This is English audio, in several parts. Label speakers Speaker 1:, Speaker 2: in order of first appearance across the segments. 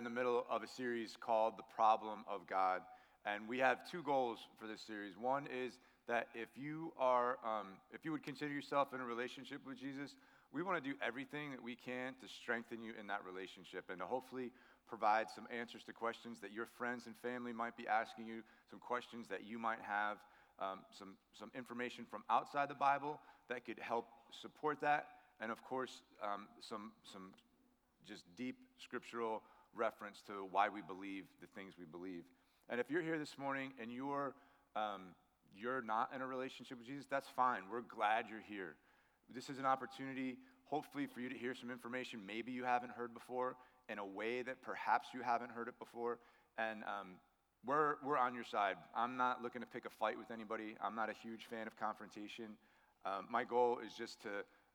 Speaker 1: in the middle of a series called The Problem of God. And we have two goals for this series. One is that if you are, um, if you would consider yourself in a relationship with Jesus, we want to do everything that we can to strengthen you in that relationship and to hopefully provide some answers to questions that your friends and family might be asking you, some questions that you might have, um, some, some information from outside the Bible that could help support that, and of course, um, some, some just deep scriptural reference to why we believe the things we believe. And if you're here this morning and you're, um, you're not in a relationship with Jesus, that's fine. We're glad you're here. This is an opportunity, hopefully, for you to hear some information maybe you haven't heard before in a way that perhaps you haven't heard it before. And um, we're, we're on your side. I'm not looking to pick a fight with anybody. I'm not a huge fan of confrontation. Um, my goal is just to,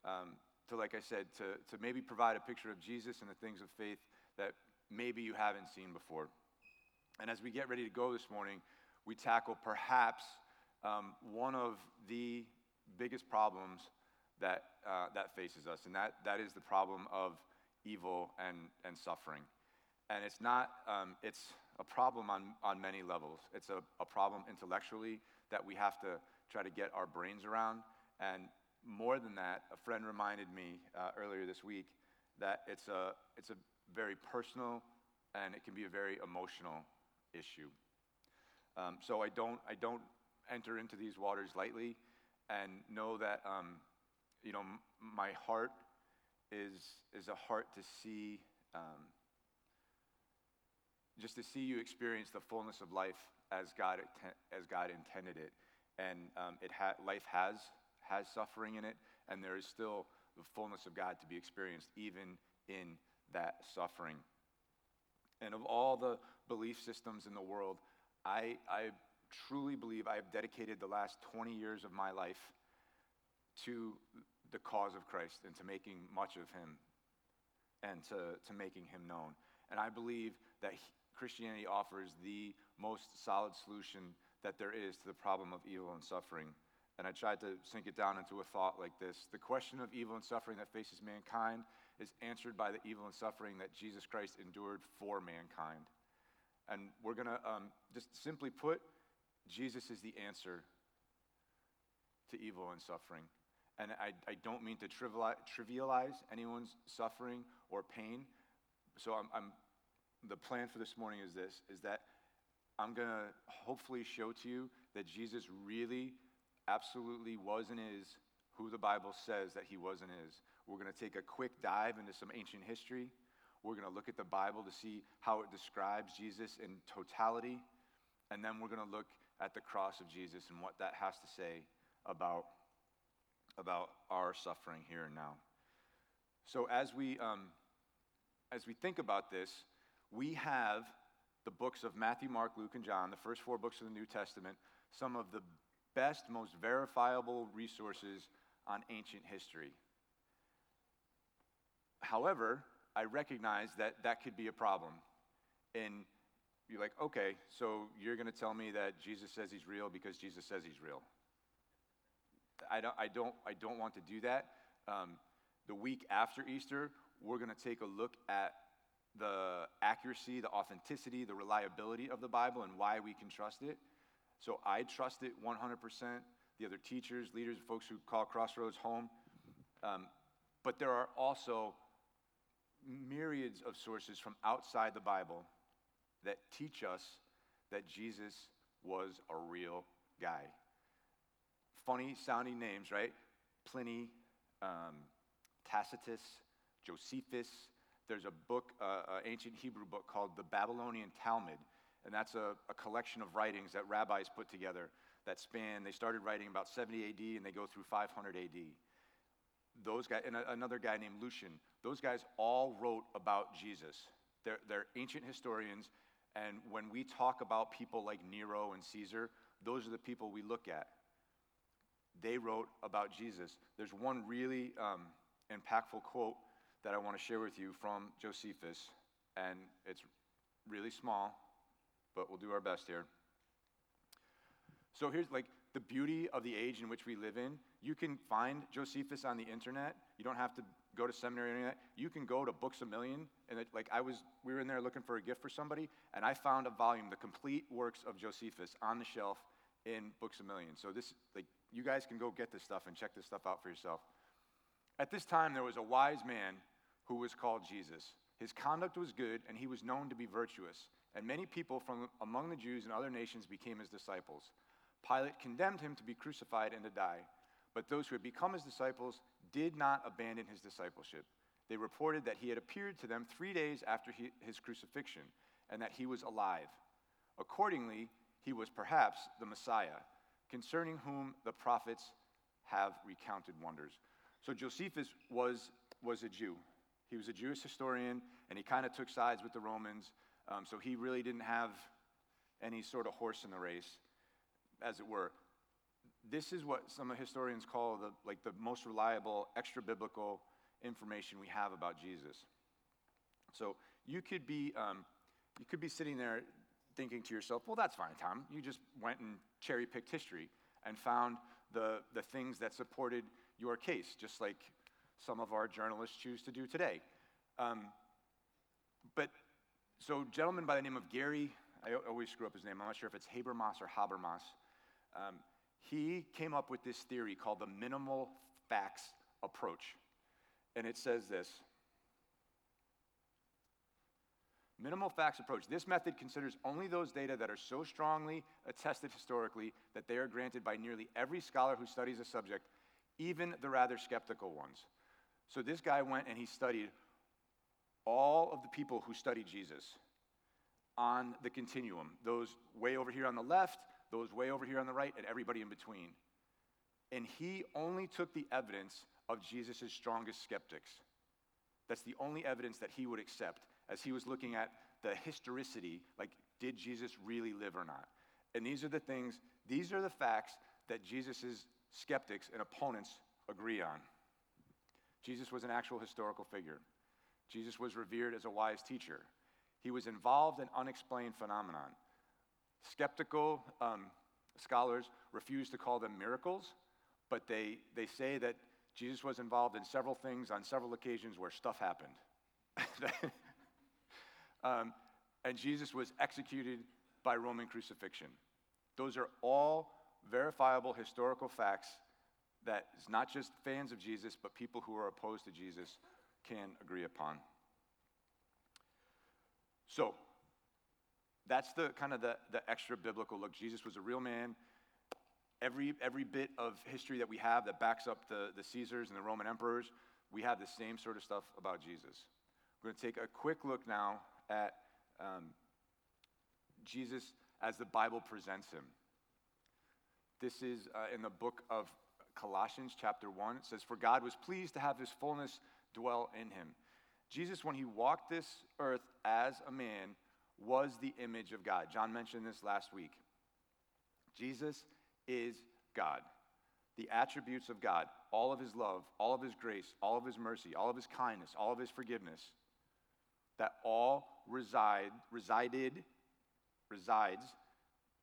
Speaker 1: um, to, like I said, to, to maybe provide a picture of Jesus and the things of faith that maybe you haven't seen before. And as we get ready to go this morning, we tackle perhaps um, one of the biggest problems that, uh, that faces us, and that, that is the problem of evil and, and suffering. And it's not, um, it's a problem on, on many levels. It's a, a problem intellectually that we have to try to get our brains around. And more than that, a friend reminded me uh, earlier this week that it's a, it's a very personal and it can be a very emotional issue. Um, so I don't, I don't enter into these waters lightly and know that um, you know, m- my heart is, is a heart to see, um, just to see you experience the fullness of life as God, as God intended it. And um, it ha- life has, has suffering in it, and there is still the fullness of God to be experienced, even in that suffering. And of all the belief systems in the world, I, I truly believe I have dedicated the last 20 years of my life to the cause of Christ and to making much of him and to, to making him known. And I believe that Christianity offers the most solid solution that there is to the problem of evil and suffering. And I tried to sink it down into a thought like this The question of evil and suffering that faces mankind is answered by the evil and suffering that Jesus Christ endured for mankind. And we're going to um, just simply put, Jesus is the answer to evil and suffering. And I, I don't mean to trivialize anyone's suffering or pain. So I'm, I'm, the plan for this morning is this, is that I'm going to hopefully show to you that Jesus really, absolutely was and is who the Bible says that he was and is. We're going to take a quick dive into some ancient history. We're going to look at the Bible to see how it describes Jesus in totality. And then we're going to look at the cross of Jesus and what that has to say about about our suffering here and now. So as we, um, as we think about this, we have the books of Matthew, Mark, Luke, and John, the first four books of the New Testament, some of the best, most verifiable resources on ancient history. However, I recognize that that could be a problem. And you're like, okay, so you're going to tell me that Jesus says he's real because Jesus says he's real. I don't, I don't, I don't want to do that. Um, the week after Easter, we're going to take a look at the accuracy, the authenticity, the reliability of the Bible and why we can trust it. So I trust it 100%. The other teachers, leaders, folks who call Crossroads home. Um, but there are also myriads of sources from outside the Bible that teach us that Jesus was a real guy funny sounding names, right? Pliny, um, Tacitus, Josephus. There's a book, uh, an ancient Hebrew book called the Babylonian Talmud, and that's a, a, collection of writings that rabbis put together that span, they started writing about 70 AD and they go through 500 AD. Those guys, and a, another guy named Lucian, those guys all wrote about Jesus. They're, they're ancient historians, and when we talk about people like Nero and Caesar, those are the people we look at they wrote about Jesus. There's one really um, impactful quote that I want to share with you from Josephus, and it's really small, but we'll do our best here. So here's like the beauty of the age in which we live in. You can find Josephus on the internet. You don't have to go to seminary or you can go to Books a Million. And it, like I was, we were in there looking for a gift for somebody, and I found a volume, the complete works of Josephus, on the shelf in Books a Million. So this, like, you guys can go get this stuff and check this stuff out for yourself. At this time, there was a wise man who was called Jesus. His conduct was good, and he was known to be virtuous. And many people from among the Jews and other nations became his disciples. Pilate condemned him to be crucified and to die. But those who had become his disciples did not abandon his discipleship. They reported that he had appeared to them three days after he, his crucifixion and that he was alive. Accordingly, he was perhaps the Messiah, concerning whom the prophets have recounted wonders. So Josephus was, was a Jew. He was a Jewish historian, and he kind of took sides with the Romans. Um, so he really didn't have any sort of horse in the race, as it were. This is what some historians call the, like the most reliable extra biblical information we have about Jesus. So you could be, um, you could be sitting there thinking to yourself, well, that's fine, Tom. You just went and cherry picked history and found the, the things that supported your case, just like some of our journalists choose to do today. Um, but so, gentleman by the name of Gary, I always screw up his name, I'm not sure if it's Habermas or Habermas, um, he came up with this theory called the minimal facts approach. And it says this Minimal facts approach. This method considers only those data that are so strongly attested historically that they are granted by nearly every scholar who studies a subject, even the rather skeptical ones. So this guy went and he studied all of the people who studied Jesus on the continuum, those way over here on the left, those way over here on the right, and everybody in between. And he only took the evidence of Jesus' strongest skeptics. That's the only evidence that he would accept as he was looking at the historicity, like, did Jesus really live or not? And these are the things, these are the facts that Jesus' skeptics and opponents agree on. Jesus was an actual historical figure. Jesus was revered as a wise teacher. He was involved in unexplained phenomenon. Skeptical um, scholars refuse to call them miracles, but they, they say that Jesus was involved in several things on several occasions where stuff happened. um, and Jesus was executed by Roman crucifixion. Those are all verifiable historical facts that is not just fans of Jesus, but people who are opposed to Jesus can agree upon. So, that's the kind of the, the extra biblical look. Jesus was a real man. Every, every bit of history that we have that backs up the, the Caesars and the Roman emperors, we have the same sort of stuff about Jesus. We're going to take a quick look now at um, Jesus as the Bible presents him. This is uh, in the book of Colossians, chapter 1. It says, For God was pleased to have his fullness dwell in him. Jesus, when he walked this earth as a man, was the image of God. John mentioned this last week. Jesus is God. The attributes of God, all of his love, all of his grace, all of his mercy, all of his kindness, all of his forgiveness, that all reside, resided, resides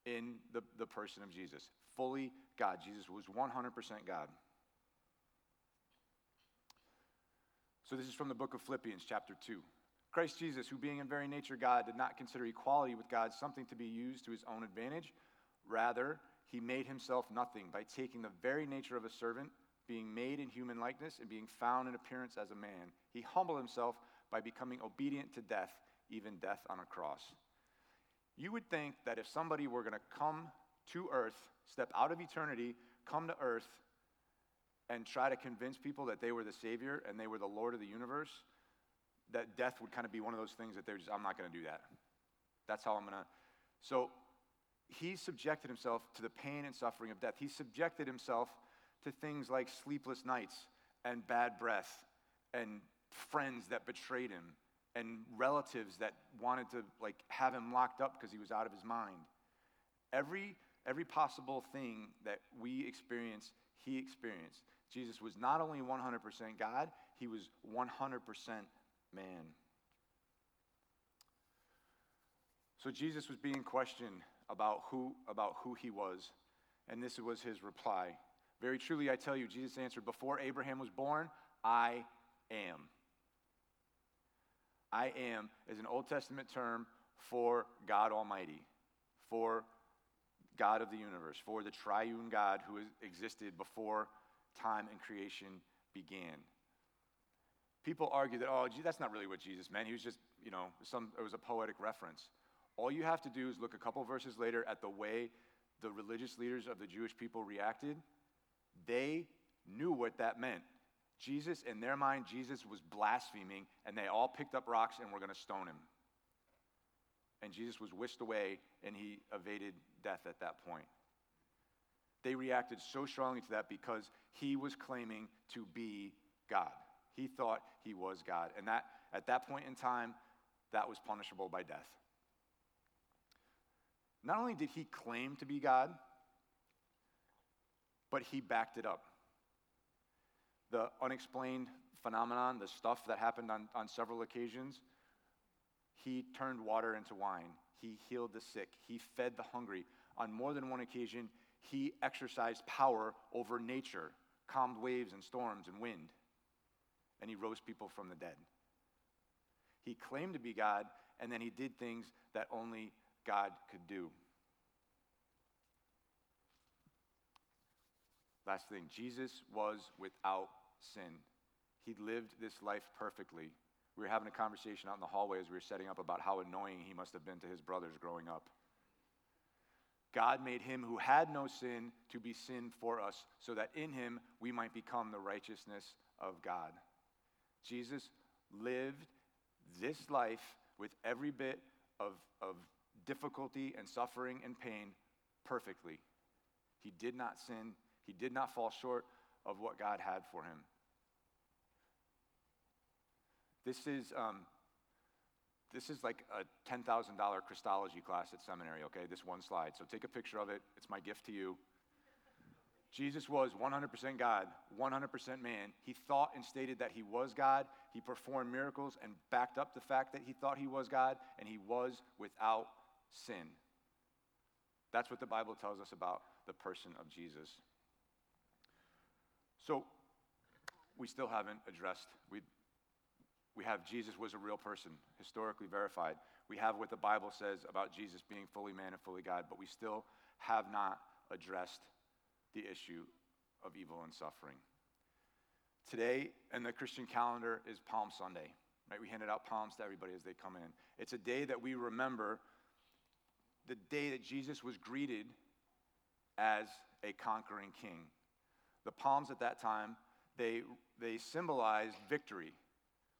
Speaker 1: in the, the person of Jesus. Fully God. Jesus was 100% God. So this is from the book of Philippians, chapter 2. Christ Jesus, who being in very nature God, did not consider equality with God something to be used to his own advantage. Rather, he made himself nothing by taking the very nature of a servant, being made in human likeness, and being found in appearance as a man. He humbled himself by becoming obedient to death, even death on a cross. You would think that if somebody were going to come to earth, step out of eternity, come to earth, and try to convince people that they were the Savior and they were the Lord of the universe, that death would kind of be one of those things that they're just, I'm not going to do that. That's how I'm going to. So he subjected himself to the pain and suffering of death. He subjected himself to things like sleepless nights and bad breath and friends that betrayed him and relatives that wanted to like have him locked up because he was out of his mind. Every every possible thing that we experience, he experienced. Jesus was not only 100% God, he was 100% man. So Jesus was being questioned about who, about who he was, and this was his reply. Very truly, I tell you, Jesus answered, Before Abraham was born, I am. I am is an Old Testament term for God Almighty, for God of the universe, for the triune God who existed before time and creation began. People argue that, oh, gee, that's not really what Jesus meant. He was just, you know, some, it was a poetic reference. All you have to do is look a couple verses later at the way the religious leaders of the Jewish people reacted. They knew what that meant. Jesus, in their mind, Jesus was blaspheming, and they all picked up rocks and were going to stone him. And Jesus was whisked away, and he evaded death at that point. They reacted so strongly to that because he was claiming to be God. He thought he was God. And that, at that point in time, that was punishable by death. Not only did he claim to be God, but he backed it up. The unexplained phenomenon, the stuff that happened on, on several occasions, he turned water into wine. He healed the sick. He fed the hungry. On more than one occasion, he exercised power over nature, calmed waves and storms and wind, and he rose people from the dead. He claimed to be God, and then he did things that only God could do. Last thing Jesus was without sin. He lived this life perfectly. We were having a conversation out in the hallway as we were setting up about how annoying he must have been to his brothers growing up. God made him who had no sin to be sin for us, so that in him we might become the righteousness of God. Jesus lived this life with every bit of, of difficulty and suffering and pain perfectly. He did not sin, he did not fall short of what God had for him. This is, um, this is like a $10,000 Christology class at seminary, okay? This one slide. So take a picture of it. It's my gift to you. Jesus was 100% God, 100% man. He thought and stated that he was God. He performed miracles and backed up the fact that he thought he was God, and he was without sin. That's what the Bible tells us about the person of Jesus. So, we still haven't addressed, we, we have Jesus was a real person, historically verified. We have what the Bible says about Jesus being fully man and fully God, but we still have not addressed the issue of evil and suffering. Today in the Christian calendar is Palm Sunday. Right? We handed out palms to everybody as they come in. It's a day that we remember the day that Jesus was greeted as a conquering king. The palms at that time, they, they symbolized victory.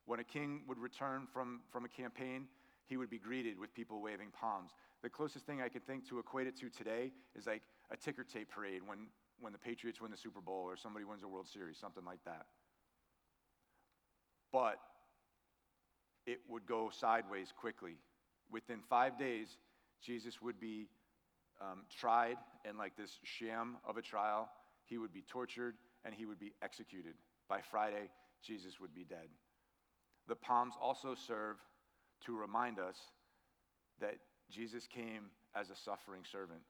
Speaker 1: When a king would return from, from a campaign, he would be greeted with people waving palms. The closest thing I could think to equate it to today is like a ticker tape parade when, when the Patriots win the Super Bowl or somebody wins a World Series, something like that. But it would go sideways quickly. Within five days, Jesus would be um, tried in like this sham of a trial. He would be tortured and he would be executed. By Friday, Jesus would be dead. The palms also serve to remind us that Jesus came as a suffering servant.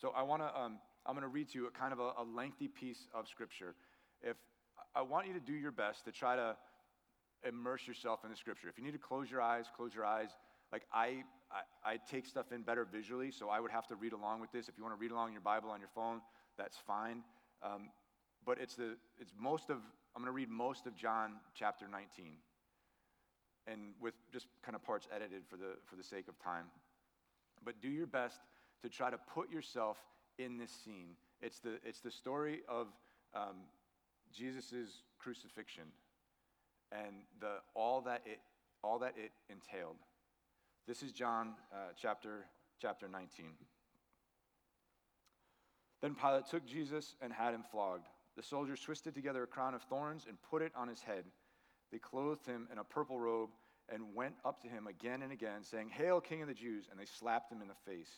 Speaker 1: So I want to, um, I'm going to read to you a kind of a, a lengthy piece of scripture. If I want you to do your best to try to immerse yourself in the scripture. If you need to close your eyes, close your eyes. Like I, I, I take stuff in better visually, so I would have to read along with this. If you want to read along your Bible on your phone, that's fine. Um, but it's the, it's most of I'm going to read most of John chapter 19, and with just kind of parts edited for the, for the sake of time. But do your best to try to put yourself in this scene. It's the, it's the story of um, Jesus' crucifixion and the, all, that it, all that it entailed. This is John uh, chapter, chapter 19. Then Pilate took Jesus and had him flogged. The soldiers twisted together a crown of thorns and put it on his head. They clothed him in a purple robe and went up to him again and again, saying, Hail, King of the Jews! And they slapped him in the face.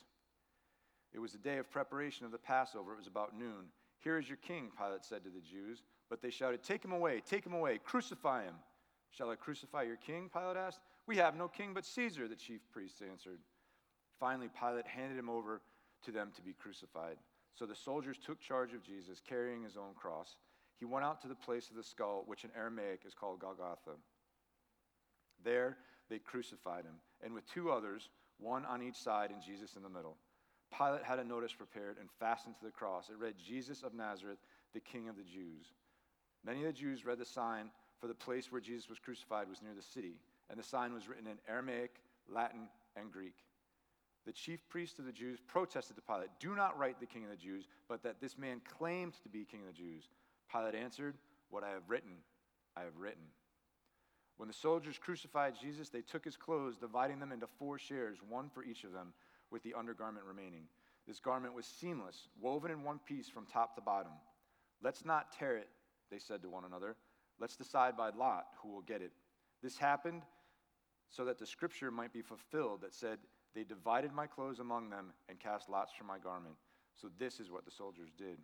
Speaker 1: It was the day of preparation of the Passover. It was about noon. Here is your king, Pilate said to the Jews. But they shouted, Take him away, take him away, crucify him. Shall I crucify your king? Pilate asked. We have no king but Caesar, the chief priests answered. Finally, Pilate handed him over to them to be crucified. So the soldiers took charge of Jesus, carrying his own cross. he went out to the place of the skull, which in Aramaic is called Golgotha. There they crucified him, and with two others, one on each side and Jesus in the middle. Pilate had a notice prepared and fastened to the cross. It read, Jesus of Nazareth, the King of the Jews. Many of the Jews read the sign, for the place where Jesus was crucified was near the city, and the sign was written in Aramaic, Latin, and Greek. The chief priests of the Jews protested to Pilate, Do not write the King of the Jews, but that this man claimed to be King of the Jews. Pilate answered, What I have written, I have written. When the soldiers crucified Jesus, they took his clothes, dividing them into four shares, one for each of them, with the undergarment remaining. This garment was seamless, woven in one piece from top to bottom. Let's not tear it, they said to one another. Let's decide by lot who will get it. This happened so that the scripture might be fulfilled that said, They divided my clothes among them and cast lots for my garment. So this is what the soldiers did.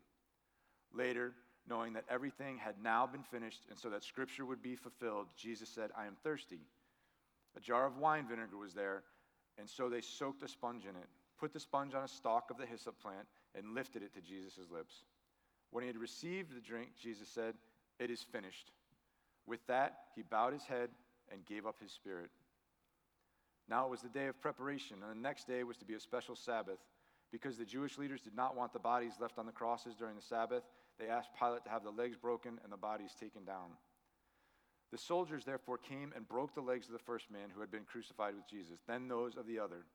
Speaker 1: Later, knowing that everything had now been finished, and so that scripture would be fulfilled, Jesus said, I am thirsty. A jar of wine vinegar was there, and so they soaked a sponge in it, put the sponge on a stalk of the hyssop plant, and lifted it to Jesus' lips. When he had received the drink, Jesus said, It is finished. With that, he bowed his head and gave up his spirit. Now it was the day of preparation, and the next day was to be a special Sabbath. Because the Jewish leaders did not want the bodies left on the crosses during the Sabbath, they asked Pilate to have the legs broken and the bodies taken down. The soldiers therefore came and broke the legs of the first man who had been crucified with Jesus, then those of the other.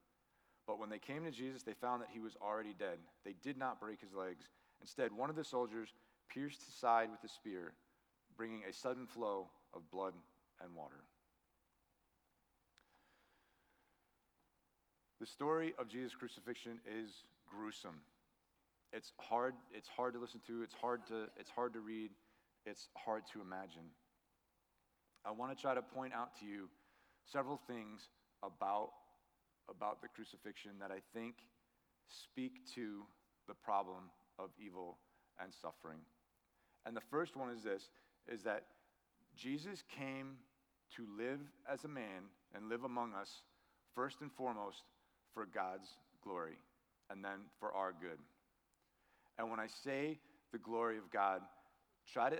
Speaker 1: But when they came to Jesus, they found that he was already dead. They did not break his legs. Instead, one of the soldiers pierced his side with a spear, bringing a sudden flow of blood and water. The story of Jesus' crucifixion is gruesome. It's hard, it's hard to listen to, it's hard to, it's hard to read, it's hard to imagine. I want to try to point out to you several things about, about the crucifixion that I think speak to the problem of evil and suffering. And the first one is this is that Jesus came to live as a man and live among us first and foremost for God's glory and then for our good. And when I say the glory of God, try to,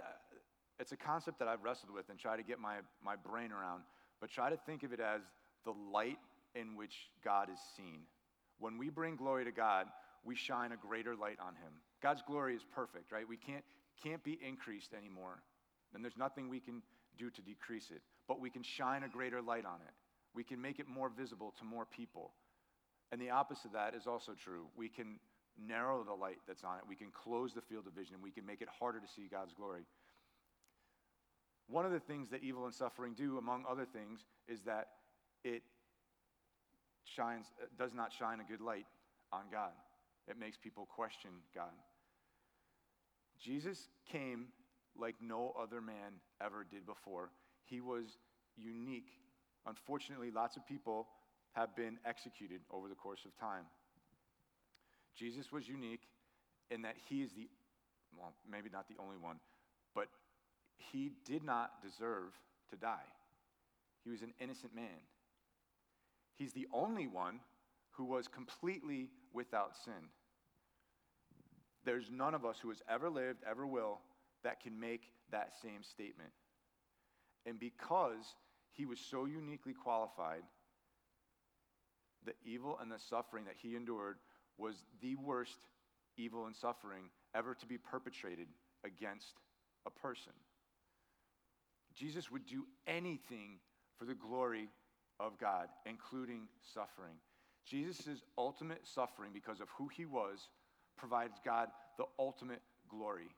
Speaker 1: it's a concept that I've wrestled with and try to get my, my brain around, but try to think of it as the light in which God is seen. When we bring glory to God, we shine a greater light on him. God's glory is perfect, right? We can't, can't be increased anymore. And there's nothing we can do to decrease it, but we can shine a greater light on it. We can make it more visible to more people. And the opposite of that is also true. We can narrow the light that's on it. We can close the field of vision and we can make it harder to see God's glory. One of the things that evil and suffering do, among other things, is that it shines, uh, does not shine a good light on God. It makes people question God. Jesus came like no other man ever did before. He was unique. Unfortunately, lots of people have been executed over the course of time. Jesus was unique in that he is the, well, maybe not the only one, but he did not deserve to die. He was an innocent man. He's the only one who was completely without sin. There's none of us who has ever lived, ever will, that can make that same statement. And because he was so uniquely qualified, the evil and the suffering that he endured was the worst evil and suffering ever to be perpetrated against a person. Jesus would do anything for the glory of God, including suffering. Jesus' ultimate suffering, because of who he was, provides God the ultimate glory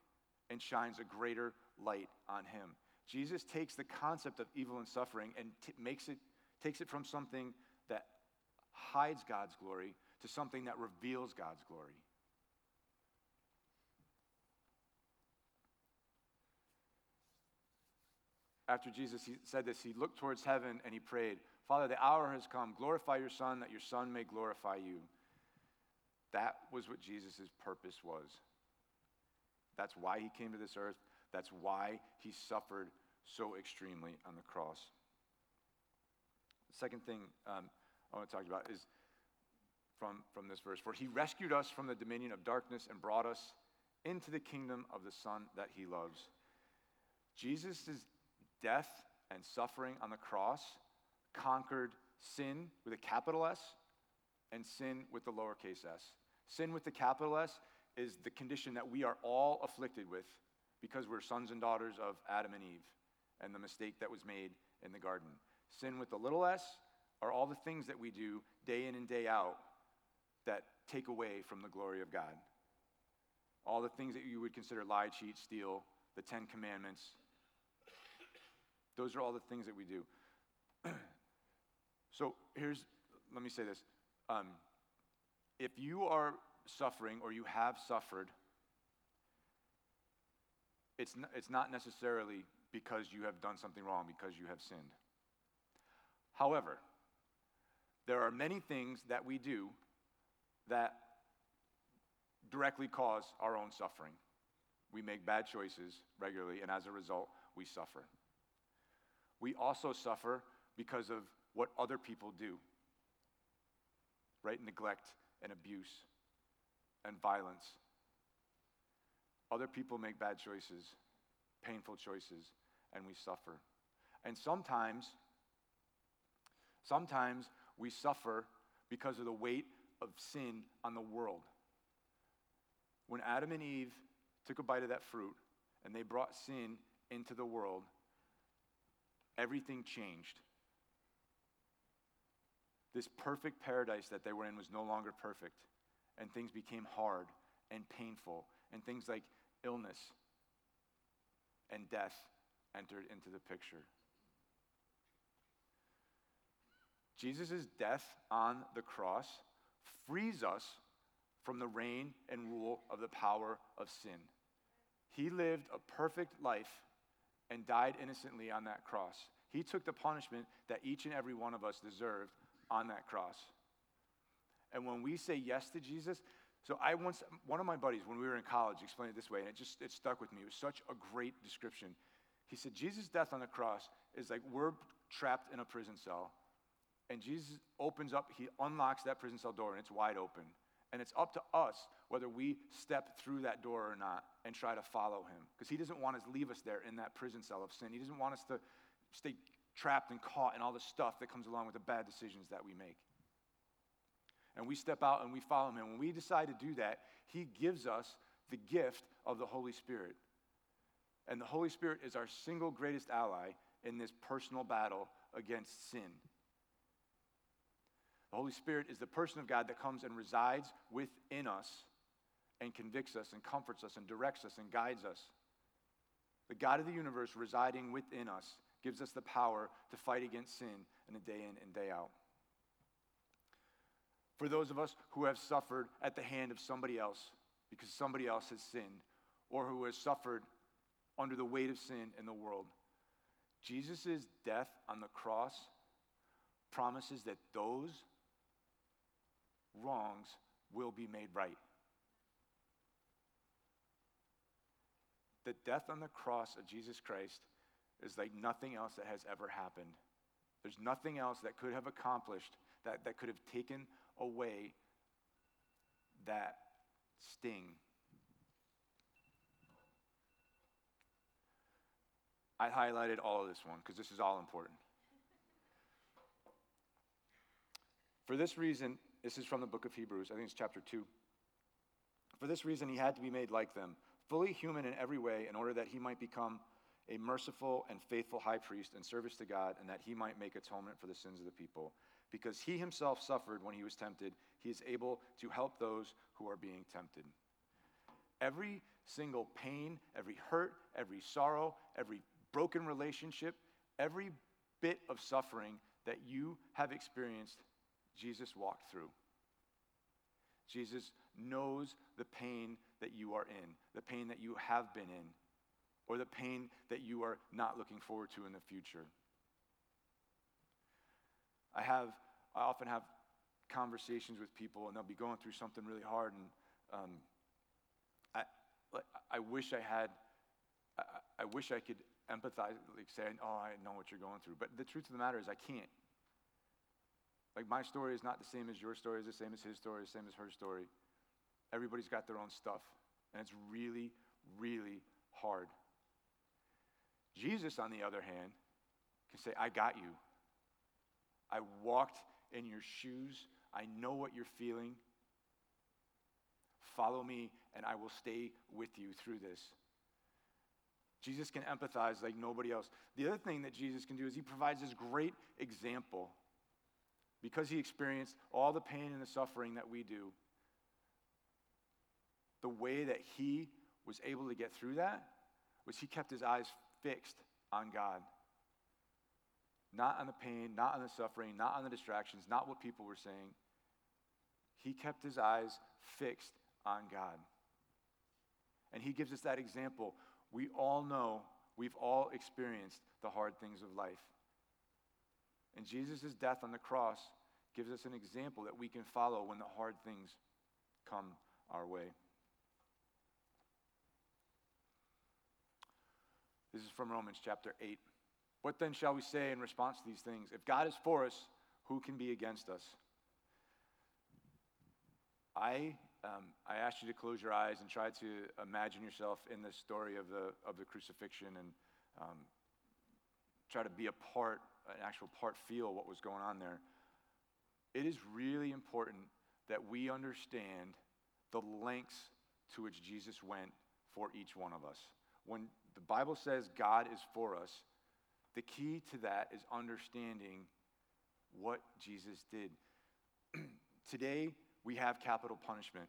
Speaker 1: and shines a greater light on him. Jesus takes the concept of evil and suffering and t- makes it, takes it from something that hides God's glory to something that reveals God's glory. After Jesus said this, he looked towards heaven and he prayed, Father, the hour has come. Glorify your Son, that your Son may glorify you. That was what Jesus' purpose was. That's why he came to this earth. That's why he suffered so extremely on the cross. The second thing um, I want to talk about is from, from this verse. For he rescued us from the dominion of darkness and brought us into the kingdom of the Son that he loves. Jesus' death and suffering on the cross conquered sin with a capital S and sin with the lowercase s. Sin with the capital S is the condition that we are all afflicted with because we're sons and daughters of Adam and Eve and the mistake that was made in the garden. Sin with the little s are all the things that we do day in and day out that take away from the glory of God. All the things that you would consider lie, cheat, steal, the Ten Commandments. Those are all the things that we do. so here's, let me say this. Um, if you are suffering or you have suffered, it's not, it's not necessarily because you have done something wrong, because you have sinned. However, there are many things that we do that directly cause our own suffering. We make bad choices regularly, and as a result, we suffer. We also suffer because of what other people do, right? Neglect and abuse and violence. Other people make bad choices, painful choices, and we suffer. And sometimes, sometimes we suffer because of the weight of sin on the world. When Adam and Eve took a bite of that fruit and they brought sin into the world, everything changed. This perfect paradise that they were in was no longer perfect, and things became hard and painful, and things like illness and death entered into the picture. Jesus' death on the cross frees us from the reign and rule of the power of sin. He lived a perfect life and died innocently on that cross. He took the punishment that each and every one of us deserved on that cross. And when we say yes to Jesus, so I once, one of my buddies, when we were in college, explained it this way, and it just, it stuck with me. It was such a great description. He said, Jesus' death on the cross is like we're trapped in a prison cell, and Jesus opens up, he unlocks that prison cell door, and it's wide open. And it's up to us whether we step through that door or not and try to follow him. Because he doesn't want us to leave us there in that prison cell of sin. He doesn't want us to stay trapped and caught in all the stuff that comes along with the bad decisions that we make. And we step out and we follow him. When we decide to do that, he gives us the gift of the Holy Spirit. And the Holy Spirit is our single greatest ally in this personal battle against sin. The Holy Spirit is the person of God that comes and resides within us and convicts us and comforts us and directs us and guides us. The God of the universe residing within us gives us the power to fight against sin in a day in and day out. For those of us who have suffered at the hand of somebody else because somebody else has sinned, or who has suffered under the weight of sin in the world, Jesus' death on the cross promises that those wrongs will be made right. The death on the cross of Jesus Christ is like nothing else that has ever happened. There's nothing else that could have accomplished, that, that could have taken away that sting. I highlighted all of this one because this is all important. For this reason, this is from the book of Hebrews, I think it's chapter 2. For this reason, he had to be made like them, fully human in every way, in order that he might become a merciful and faithful high priest in service to God, and that he might make atonement for the sins of the people. Because he himself suffered when he was tempted, he is able to help those who are being tempted. Every single pain, every hurt, every sorrow, every broken relationship, every bit of suffering that you have experienced, Jesus walked through. Jesus knows the pain that you are in, the pain that you have been in, or the pain that you are not looking forward to in the future. I have, I often have conversations with people, and they'll be going through something really hard, and um, I, I wish I had, I, I wish I could empathize, like say, oh, I know what you're going through. But the truth of the matter is, I can't. Like, my story is not the same as your story, is the same as his story, the same as her story. Everybody's got their own stuff. And it's really, really hard. Jesus, on the other hand, can say, I got you. I walked in your shoes. I know what you're feeling. Follow me, and I will stay with you through this. Jesus can empathize like nobody else. The other thing that Jesus can do is he provides this great example. Because he experienced all the pain and the suffering that we do, the way that he was able to get through that was he kept his eyes fixed on God. Not on the pain, not on the suffering, not on the distractions, not what people were saying. He kept his eyes fixed on God. And he gives us that example. We all know, we've all experienced the hard things of life. And Jesus' death on the cross gives us an example that we can follow when the hard things come our way. This is from Romans chapter 8. What then shall we say in response to these things? If God is for us, who can be against us? I, um, I asked you to close your eyes and try to imagine yourself in the story of the, of the crucifixion and um, try to be a part, an actual part, feel what was going on there. It is really important that we understand the lengths to which Jesus went for each one of us. When the Bible says God is for us, the key to that is understanding what Jesus did. Today, we have capital punishment,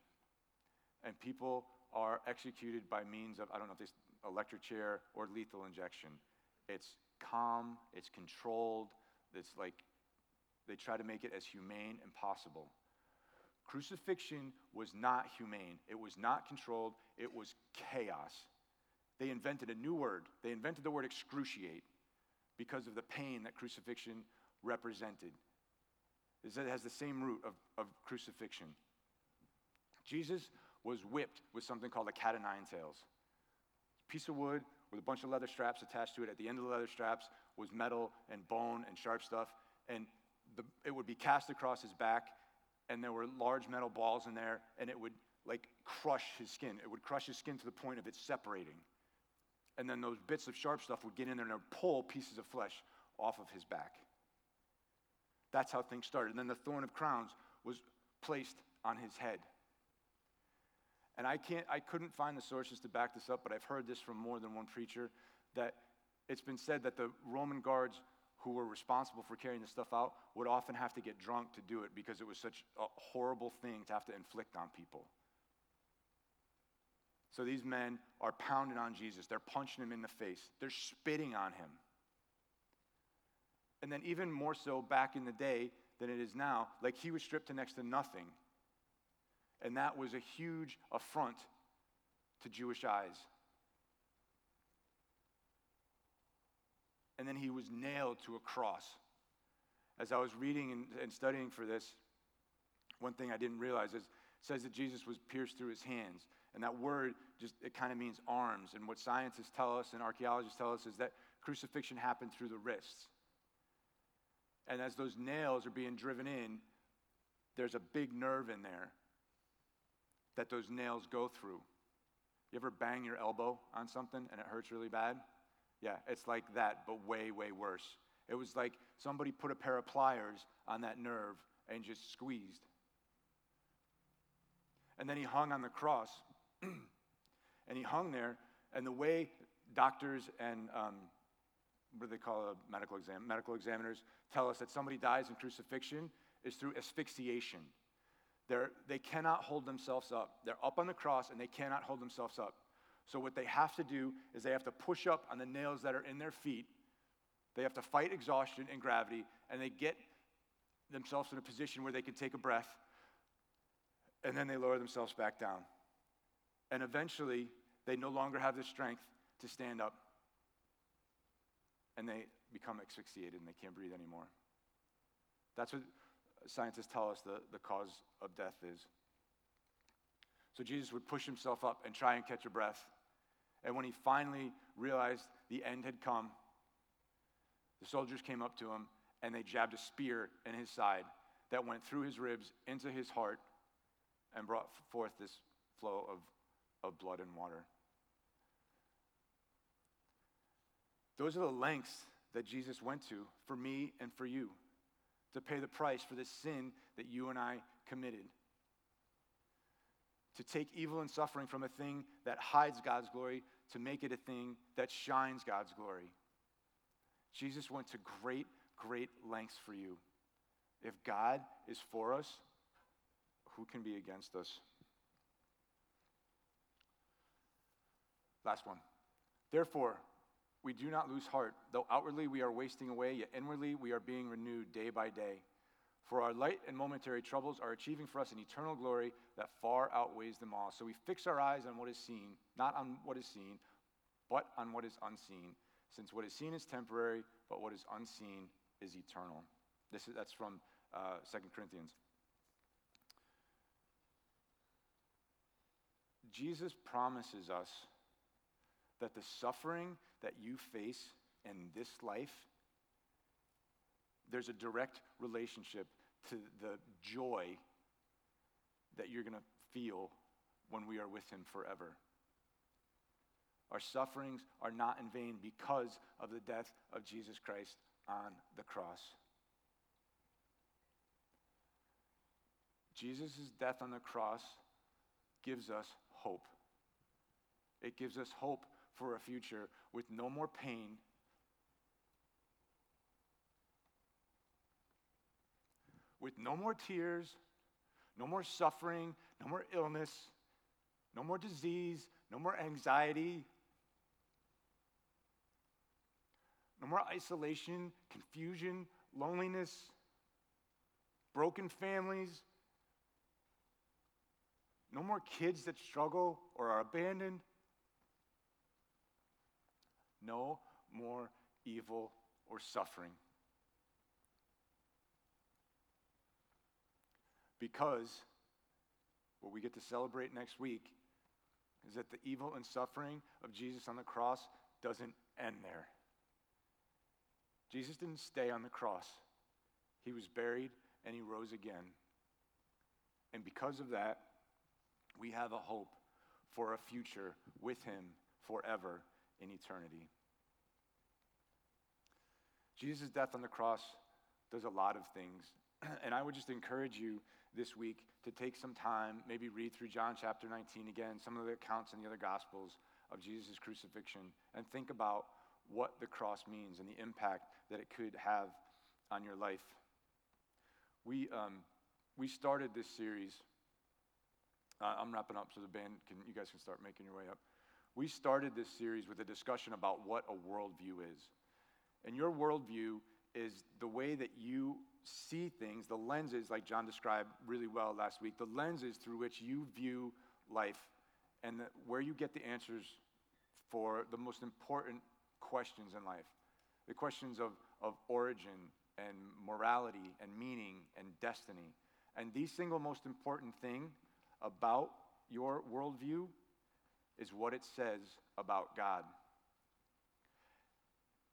Speaker 1: and people are executed by means of, I don't know if this electric chair or lethal injection. It's calm, it's controlled, it's like they try to make it as humane and possible. Crucifixion was not humane, it was not controlled, it was chaos. They invented a new word. They invented the word excruciate because of the pain that crucifixion represented. It has the same root of, of crucifixion. Jesus was whipped with something called a cat o' nine tails. Piece of wood with a bunch of leather straps attached to it. At the end of the leather straps was metal and bone and sharp stuff. And the, it would be cast across his back, and there were large metal balls in there, and it would like crush his skin. It would crush his skin to the point of it separating. And then those bits of sharp stuff would get in there and pull pieces of flesh off of his back. That's how things started. And then the thorn of crowns was placed on his head. And I can't I couldn't find the sources to back this up, but I've heard this from more than one preacher that it's been said that the Roman guards who were responsible for carrying this stuff out would often have to get drunk to do it because it was such a horrible thing to have to inflict on people. So these men are pounding on Jesus. They're punching him in the face. They're spitting on him. And then, even more so back in the day than it is now, like he was stripped to next to nothing. And that was a huge affront to Jewish eyes. And then he was nailed to a cross. As I was reading and, studying for this, one thing I didn't realize is says that Jesus was pierced through his hands. And that word just, it kind of means arms. And what scientists tell us and archaeologists tell us is that crucifixion happened through the wrists. And as those nails are being driven in, there's a big nerve in there that those nails go through. You ever bang your elbow on something and it hurts really bad? Yeah, it's like that, but way, way worse. It was like somebody put a pair of pliers on that nerve and just squeezed. And then he hung on the cross and he hung there, and the way doctors and um, what do they call a medical exam? Medical examiners tell us that somebody dies in crucifixion is through asphyxiation. They're, they cannot hold themselves up. They're up on the cross and they cannot hold themselves up. So, what they have to do is they have to push up on the nails that are in their feet. They have to fight exhaustion and gravity, and they get themselves in a position where they can take a breath, and then they lower themselves back down. And eventually, they no longer have the strength to stand up. And they become asphyxiated and they can't breathe anymore. That's what scientists tell us the, the cause of death is. So Jesus would push himself up and try and catch a breath. And when he finally realized the end had come, the soldiers came up to him and they jabbed a spear in his side that went through his ribs into his heart and brought forth this flow of of blood and water. Those are the lengths that Jesus went to for me and for you to pay the price for the sin that you and I committed. To take evil and suffering from a thing that hides God's glory to make it a thing that shines God's glory. Jesus went to great, great lengths for you. If God is for us, who can be against us? Last one. Therefore, we do not lose heart, though outwardly we are wasting away, yet inwardly we are being renewed day by day. For our light and momentary troubles are achieving for us an eternal glory that far outweighs them all. So we fix our eyes on what is seen, not on what is seen, but on what is unseen, since what is seen is temporary, but what is unseen is eternal. This is, that's from uh, 2 Corinthians. Jesus promises us that the suffering that you face in this life, there's a direct relationship to the joy that you're going to feel when we are with Him forever. Our sufferings are not in vain because of the death of Jesus Christ on the cross. Jesus' death on the cross gives us hope. It gives us hope for a future with no more pain. With no more tears, no more suffering, no more illness, no more disease, no more anxiety, no more isolation, confusion, loneliness, broken families, no more kids that struggle or are abandoned. No more evil or suffering. Because what we get to celebrate next week is that the evil and suffering of Jesus on the cross doesn't end there. Jesus didn't stay on the cross, he was buried and he rose again. And because of that, we have a hope for a future with him forever in eternity. Jesus' death on the cross does a lot of things. And I would just encourage you this week to take some time, maybe read through John chapter 19 again, some of the accounts in the other Gospels of Jesus' crucifixion, and think about what the cross means and the impact that it could have on your life. We, um, we started this series. Uh, I'm wrapping up, so the band can, you guys can start making your way up. We started this series with a discussion about what a worldview is. And your worldview is the way that you see things, the lenses, like John described really well last week, the lenses through which you view life and the, where you get the answers for the most important questions in life the questions of, of origin and morality and meaning and destiny. And the single most important thing about your worldview is what it says about God.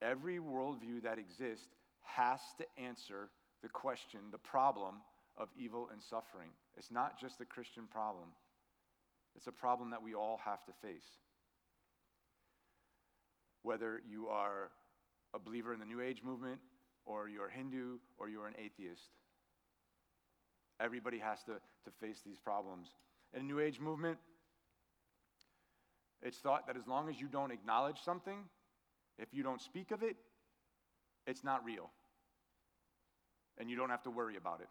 Speaker 1: Every worldview that exists has to answer the question, the problem of evil and suffering. It's not just a Christian problem, it's a problem that we all have to face. Whether you are a believer in the New Age movement, or you're Hindu, or you're an atheist, everybody has to, to face these problems. In the New Age movement, it's thought that as long as you don't acknowledge something, if you don't speak of it, it's not real. And you don't have to worry about it.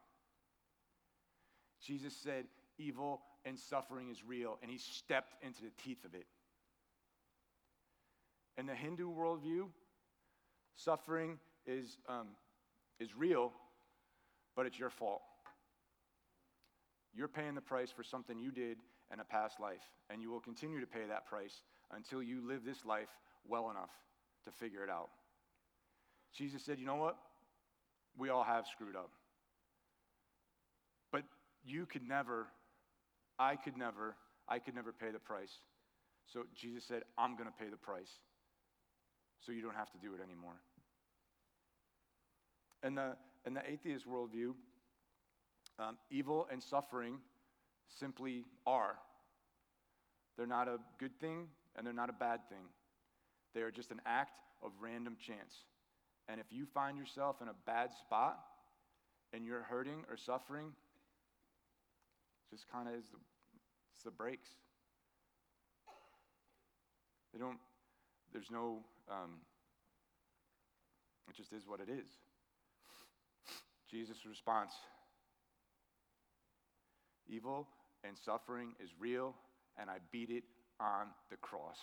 Speaker 1: Jesus said evil and suffering is real, and he stepped into the teeth of it. In the Hindu worldview, suffering is, um, is real, but it's your fault. You're paying the price for something you did in a past life, and you will continue to pay that price until you live this life well enough to figure it out. Jesus said, You know what? We all have screwed up. But you could never, I could never, I could never pay the price. So Jesus said, I'm going to pay the price so you don't have to do it anymore. In the, in the atheist worldview, um, evil and suffering simply are. They're not a good thing and they're not a bad thing. They are just an act of random chance. And if you find yourself in a bad spot and you're hurting or suffering, just kind of is the, it's the breaks. They don't, there's no, um, it just is what it is. Jesus' response Evil and suffering is real, and I beat it on the cross.